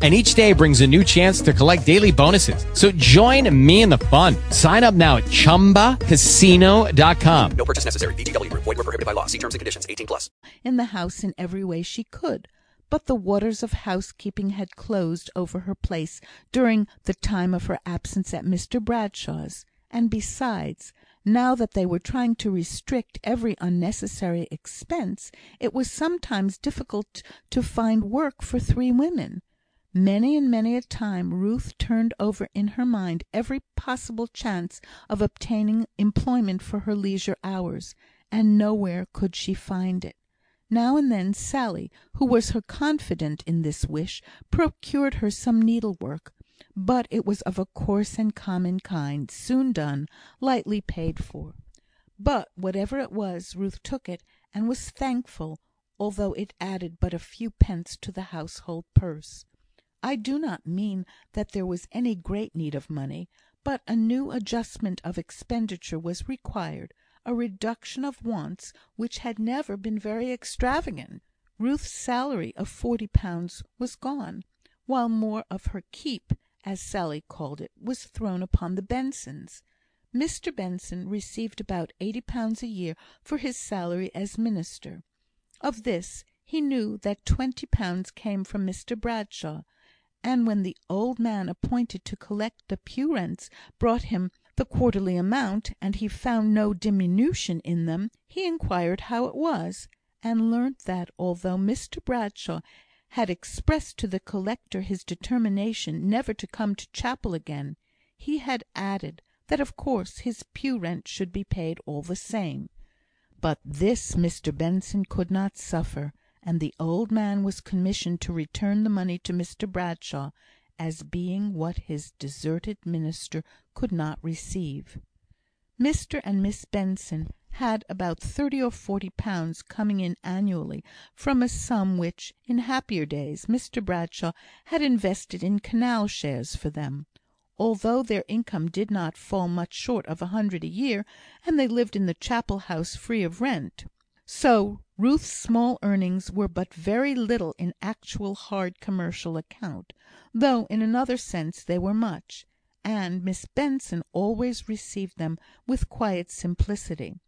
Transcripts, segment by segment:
and each day brings a new chance to collect daily bonuses. So join me in the fun. Sign up now at ChumbaCasino.com. No purchase necessary. VGW. Void were prohibited by law. See terms and conditions. 18 plus. In the house in every way she could. But the waters of housekeeping had closed over her place during the time of her absence at Mr Bradshaw's; and besides, now that they were trying to restrict every unnecessary expense, it was sometimes difficult to find work for three women. Many and many a time Ruth turned over in her mind every possible chance of obtaining employment for her leisure hours, and nowhere could she find it. Now and then Sally, who was her confidant in this wish, procured her some needlework; but it was of a coarse and common kind, soon done, lightly paid for. But whatever it was, Ruth took it, and was thankful, although it added but a few pence to the household purse. I do not mean that there was any great need of money, but a new adjustment of expenditure was required a reduction of wants which had never been very extravagant. Ruth's salary of forty pounds was gone, while more of her "keep," as Sally called it, was thrown upon the Bensons. Mr Benson received about eighty pounds a year for his salary as minister. Of this, he knew that twenty pounds came from Mr Bradshaw; and when the old man appointed to collect the pew rents brought him the quarterly amount, and he found no diminution in them, he inquired how it was, and learnt that, although Mr Bradshaw had expressed to the collector his determination never to come to chapel again, he had added, that of course his pew rent should be paid all the same. But this Mr Benson could not suffer, and the old man was commissioned to return the money to Mr Bradshaw, as being what his deserted minister could not receive. Mr and Miss Benson had about thirty or forty pounds coming in annually from a sum which, in happier days, Mr Bradshaw had invested in canal shares for them. Although their income did not fall much short of a hundred a year, and they lived in the Chapel house free of rent, so Ruth's small earnings were but very little in actual hard commercial account, though in another sense they were much; and Miss Benson always received them with quiet simplicity.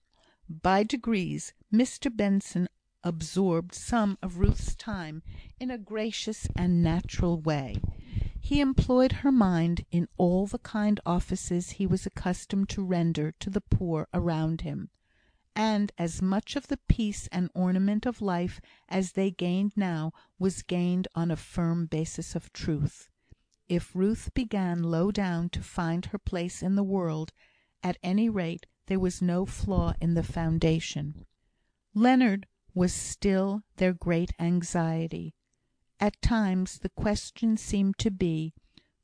By degrees, Mr Benson absorbed some of Ruth's time in a gracious and natural way. He employed her mind in all the kind offices he was accustomed to render to the poor around him and as much of the peace and ornament of life as they gained now was gained on a firm basis of truth. If Ruth began low down to find her place in the world, at any rate there was no flaw in the foundation. Leonard was still their great anxiety. At times the question seemed to be,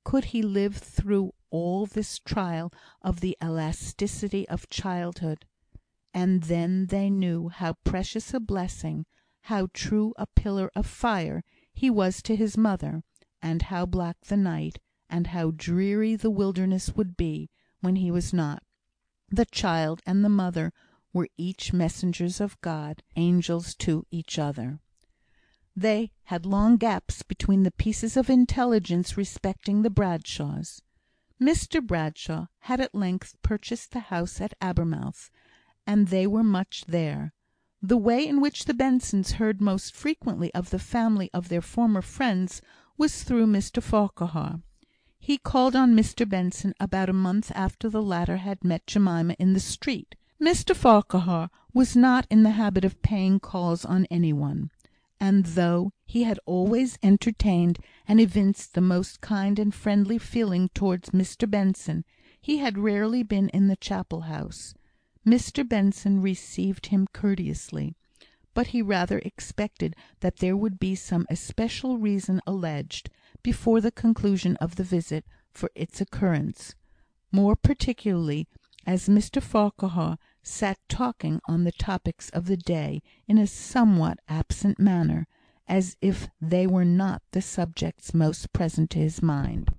could he live through all this trial of the elasticity of childhood? And then they knew how precious a blessing, how true a pillar of fire, he was to his mother; and how black the night, and how dreary the wilderness would be, when he was not. The child and the mother were each messengers of God, angels to each other. They had long gaps between the pieces of intelligence respecting the Bradshaws. Mr Bradshaw had at length purchased the house at Abermouth and they were much there. The way in which the Bensons heard most frequently of the family of their former friends was through Mr Farquhar. He called on Mr Benson about a month after the latter had met Jemima in the street. Mr Farquhar was not in the habit of paying calls on any one; and though he had always entertained and evinced the most kind and friendly feeling towards Mr Benson, he had rarely been in the Chapel house. Mr Benson received him courteously, but he rather expected that there would be some especial reason alleged, before the conclusion of the visit, for its occurrence; more particularly as Mr Farquhar sat talking on the topics of the day in a somewhat absent manner, as if they were not the subjects most present to his mind.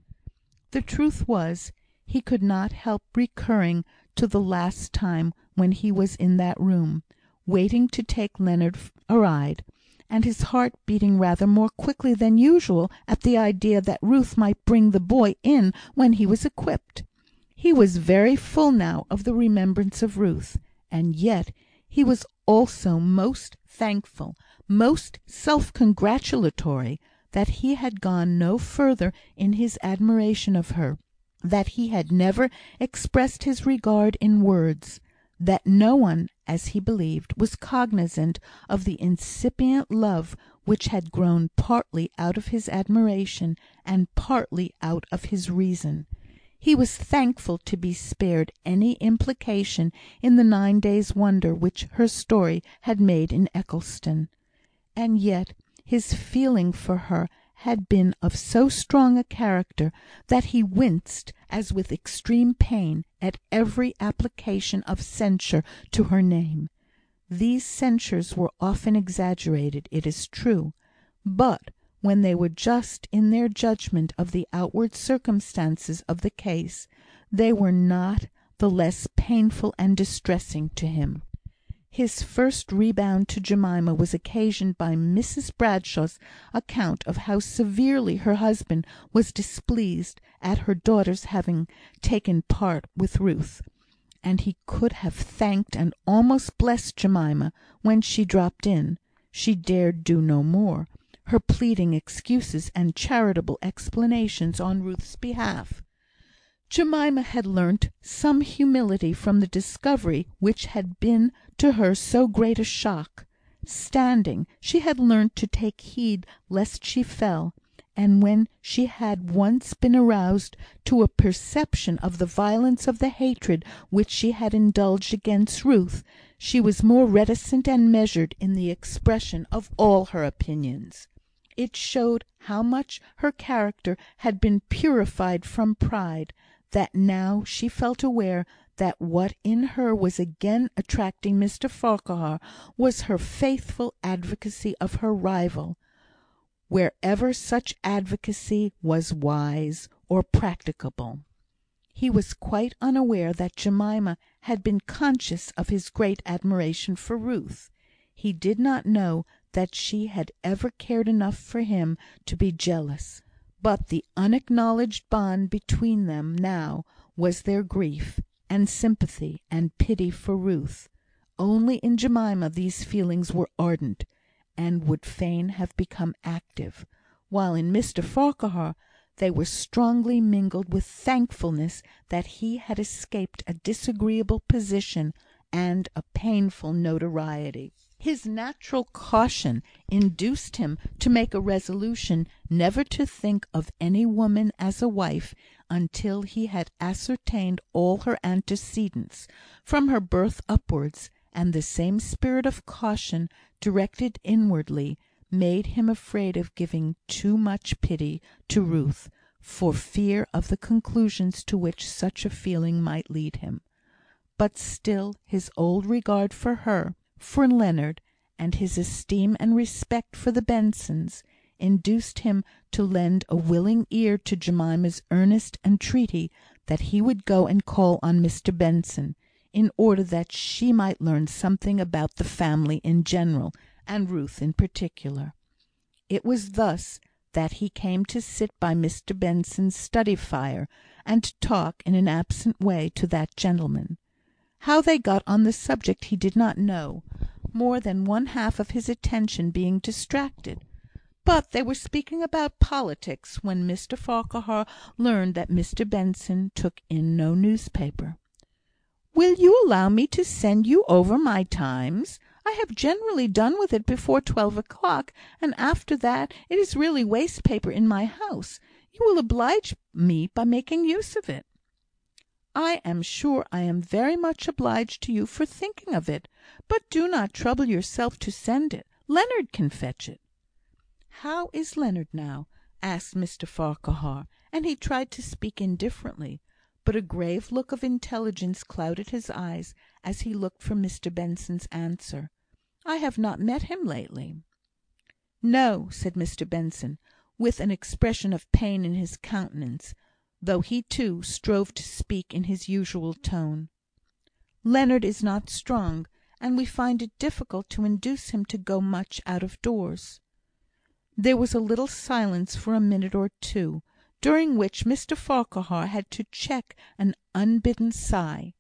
The truth was, he could not help recurring to the last time when he was in that room, waiting to take Leonard a ride, and his heart beating rather more quickly than usual at the idea that Ruth might bring the boy in when he was equipped. He was very full now of the remembrance of Ruth; and yet he was also most thankful, most self congratulatory, that he had gone no further in his admiration of her; that he had never expressed his regard in words; that no one, as he believed, was cognisant of the incipient love which had grown partly out of his admiration, and partly out of his reason. He was thankful to be spared any implication in the nine days' wonder which her story had made in Eccleston. And yet his feeling for her had been of so strong a character, that he winced, as with extreme pain, at every application of censure to her name. These censures were often exaggerated, it is true; but when they were just in their judgment of the outward circumstances of the case, they were not the less painful and distressing to him. His first rebound to Jemima was occasioned by Mrs Bradshaw's account of how severely her husband was displeased at her daughter's having taken part with Ruth; and he could have thanked and almost blessed Jemima when she dropped in. (she dared do no more) her pleading excuses and charitable explanations on Ruth's behalf. Jemima had learnt some humility from the discovery which had been to her so great a shock. Standing, she had learnt to take heed lest she fell; and when she had once been aroused to a perception of the violence of the hatred which she had indulged against Ruth, she was more reticent and measured in the expression of all her opinions. It showed how much her character had been purified from pride, that now she felt aware that what in her was again attracting Mr Farquhar was her faithful advocacy of her rival, wherever such advocacy was wise or practicable. He was quite unaware that Jemima had been conscious of his great admiration for Ruth. He did not know that she had ever cared enough for him to be jealous; but the unacknowledged bond between them now was their grief, and sympathy, and pity for Ruth. Only in Jemima these feelings were ardent, and would fain have become active; while in Mr Farquhar they were strongly mingled with thankfulness that he had escaped a disagreeable position and a painful notoriety. His natural caution induced him to make a resolution never to think of any woman as a wife until he had ascertained all her antecedents, from her birth upwards; and the same spirit of caution, directed inwardly, made him afraid of giving too much pity to Ruth, for fear of the conclusions to which such a feeling might lead him. But still his old regard for her for Leonard, and his esteem and respect for the Bensons, induced him to lend a willing ear to Jemima's earnest entreaty that he would go and call on Mr Benson, in order that she might learn something about the family in general, and Ruth in particular. It was thus that he came to sit by Mr Benson's study fire, and to talk, in an absent way, to that gentleman. How they got on the subject he did not know, more than one half of his attention being distracted; but they were speaking about politics, when Mr Farquhar learned that Mr Benson took in no newspaper. Will you allow me to send you over my Times? I have generally done with it before twelve o'clock, and after that it is really waste paper in my house. You will oblige me by making use of it." "I am sure I am very much obliged to you for thinking of it; but do not trouble yourself to send it. Leonard can fetch it." "How is Leonard now?" asked Mr Farquhar; and he tried to speak indifferently, but a grave look of intelligence clouded his eyes as he looked for Mr Benson's answer. "I have not met him lately." "No!" said Mr Benson, with an expression of pain in his countenance, though he, too, strove to speak in his usual tone. "Leonard is not strong, and we find it difficult to induce him to go much out of doors." There was a little silence for a minute or two, during which Mr Farquhar had to check an unbidden sigh;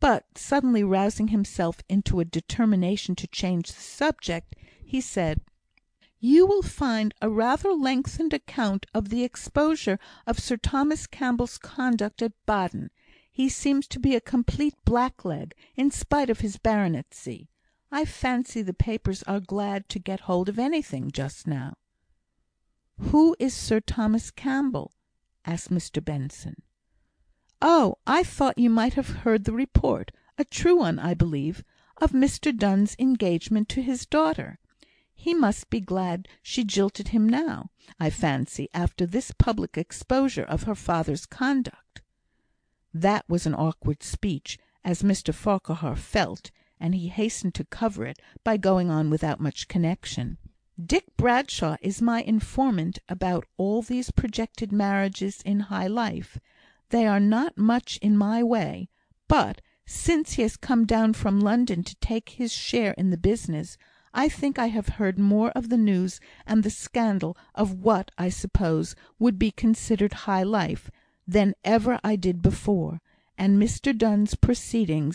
but, suddenly rousing himself into a determination to change the subject, he said: "You will find a rather lengthened account of the exposure of Sir Thomas Campbell's conduct at Baden. He seems to be a complete blackleg, in spite of his baronetcy. I fancy the papers are glad to get hold of anything just now." "Who is Sir Thomas Campbell?" asked Mr Benson. "Oh! I thought you might have heard the report a true one, I believe of Mr Donne's engagement to his daughter. He must be glad she jilted him now, I fancy, after this public exposure of her father's conduct." That was an awkward speech, as Mr Farquhar felt, and he hastened to cover it by going on without much connexion. Dick Bradshaw is my informant about all these projected marriages in high life. They are not much in my way; but, since he has come down from London to take his share in the business, I think I have heard more of the news and the scandal of what, I suppose, would be considered high life, than ever I did before; and Mr Donne's proceedings